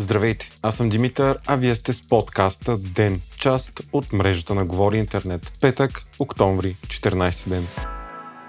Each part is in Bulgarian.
Здравейте, аз съм Димитър, а вие сте с подкаста Ден, част от мрежата на Говори Интернет. Петък, октомври, 14 ден.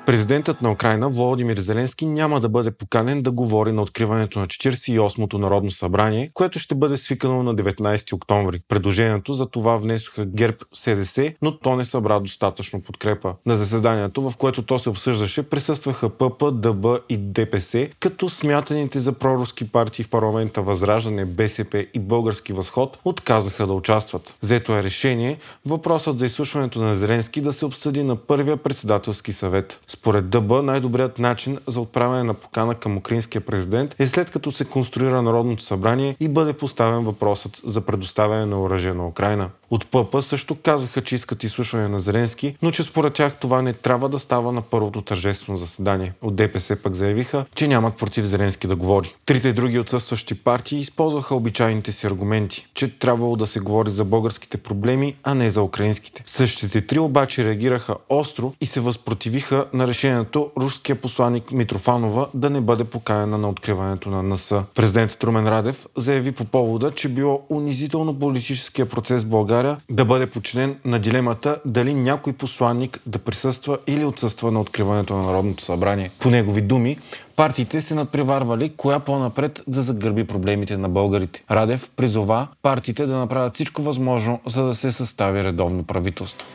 Президентът на Украина Володимир Зеленски няма да бъде поканен да говори на откриването на 48-то Народно събрание, което ще бъде свикано на 19 октомври. Предложението за това внесоха ГЕРБ СДС, но то не събра достатъчно подкрепа. На заседанието, в което то се обсъждаше, присъстваха ПП, ДБ и ДПС, като смятаните за проруски партии в парламента Възраждане, БСП и Български възход отказаха да участват. Взето е решение въпросът за изслушването на Зеленски да се обсъди на първия председателски съвет. Според ДБ най-добрият начин за отправяне на покана към украинския президент е след като се конструира Народното събрание и бъде поставен въпросът за предоставяне на оръжие на Украина. От ПП също казаха, че искат изслушване на Зеленски, но че според тях това не трябва да става на първото тържествено заседание. От ДПС пък заявиха, че нямат против Зеленски да говори. Трите други отсъстващи партии използваха обичайните си аргументи, че трябвало да се говори за българските проблеми, а не за украинските. Същите три обаче реагираха остро и се възпротивиха на решението руския посланник Митрофанова да не бъде покаяна на откриването на НС. Президентът Румен Радев заяви по повода, че било унизително политическия процес в България да бъде подчинен на дилемата дали някой посланник да присъства или отсъства на откриването на Народното събрание. По негови думи, партиите се надпреварвали коя по-напред да загърби проблемите на българите. Радев призова партиите да направят всичко възможно, за да се състави редовно правителство.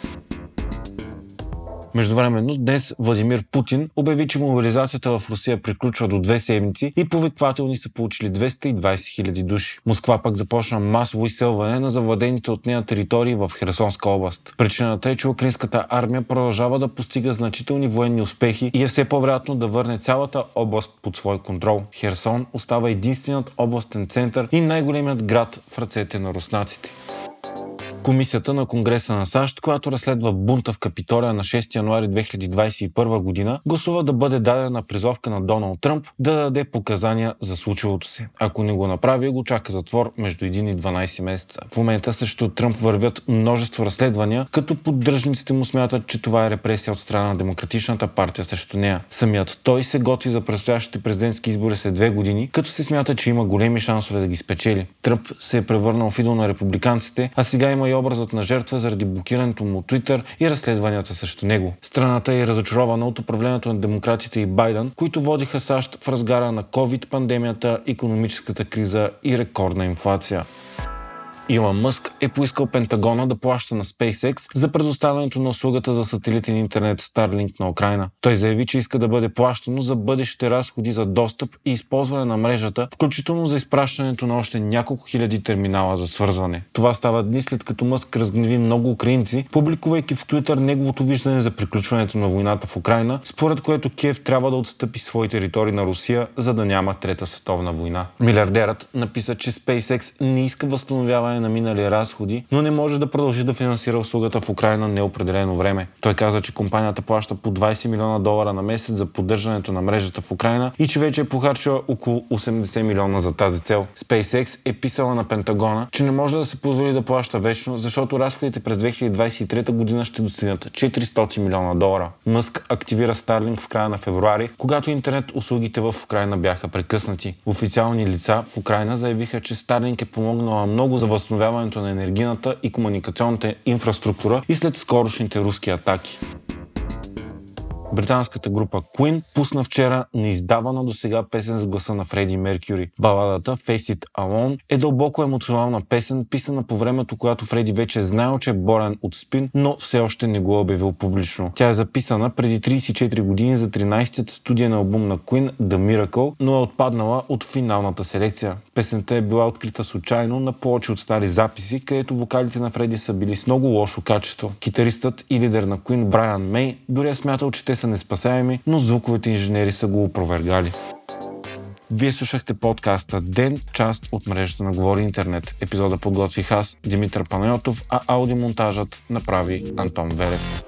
Междувременно днес Владимир Путин обяви, че мобилизацията в Русия приключва до две седмици и повиквателни са получили 220 хиляди души. Москва пък започна масово изселване на завладените от нея територии в Херсонска област. Причината е, че украинската армия продължава да постига значителни военни успехи и е все по-вероятно да върне цялата област под свой контрол. Херсон остава единственият областен център и най-големият град в ръцете на руснаците. Комисията на Конгреса на САЩ, която разследва бунта в Капитория на 6 януари 2021 година, гласува да бъде дадена призовка на Доналд Тръмп да даде показания за случилото се. Ако не го направи, го чака затвор между 1 и 12 месеца. В момента срещу Тръмп вървят множество разследвания, като поддръжниците му смятат, че това е репресия от страна на Демократичната партия срещу нея. Самият той се готви за предстоящите президентски избори след две години, като се смята, че има големи шансове да ги спечели. Тръмп се е превърнал в идол на републиканците, а сега има и образът на жертва заради блокирането му от Twitter и разследванията срещу него. Страната е разочарована от управлението на демократите и Байден, които водиха САЩ в разгара на COVID-пандемията, економическата криза и рекордна инфлация. Илон Мъск е поискал Пентагона да плаща на SpaceX за предоставянето на услугата за сателитен интернет Starlink на Украина. Той заяви, че иска да бъде плащано за бъдещите разходи за достъп и използване на мрежата, включително за изпращането на още няколко хиляди терминала за свързване. Това става дни след като Мъск разгневи много украинци, публикувайки в Twitter неговото виждане за приключването на войната в Украина, според което Киев трябва да отстъпи свои територии на Русия, за да няма трета световна война. Милиардерът написа, че SpaceX не иска възстановяване на минали разходи, но не може да продължи да финансира услугата в Украина неопределено време. Той каза, че компанията плаща по 20 милиона долара на месец за поддържането на мрежата в Украина и че вече е похарчила около 80 милиона за тази цел. SpaceX е писала на Пентагона, че не може да се позволи да плаща вечно, защото разходите през 2023 година ще достигнат 400 милиона долара. Мъск активира Starlink в края на февруари, когато интернет услугите в Украина бяха прекъснати. Официални лица в Украина заявиха, че Starlink е помогнала много за възстановяването на енергийната и комуникационната инфраструктура и след скорошните руски атаки. Британската група Queen пусна вчера неиздавана до сега песен с гласа на Фреди Меркюри. Баладата Face It Alone е дълбоко емоционална песен, писана по времето, когато Фреди вече е знаел, че е болен от спин, но все още не го е обявил публично. Тя е записана преди 34 години за 13-тият студиен албум на Queen The Miracle, но е отпаднала от финалната селекция. Песента е била открита случайно на повече от стари записи, където вокалите на Фреди са били с много лошо качество. Китаристът и лидер на Queen Брайан Мей дори е смятал, че те са неспасаеми, но звуковите инженери са го опровергали. Вие слушахте подкаста Ден, част от мрежата на Говори Интернет. Епизода подготвих аз, Димитър Панайотов, а аудиомонтажът направи Антон Верев.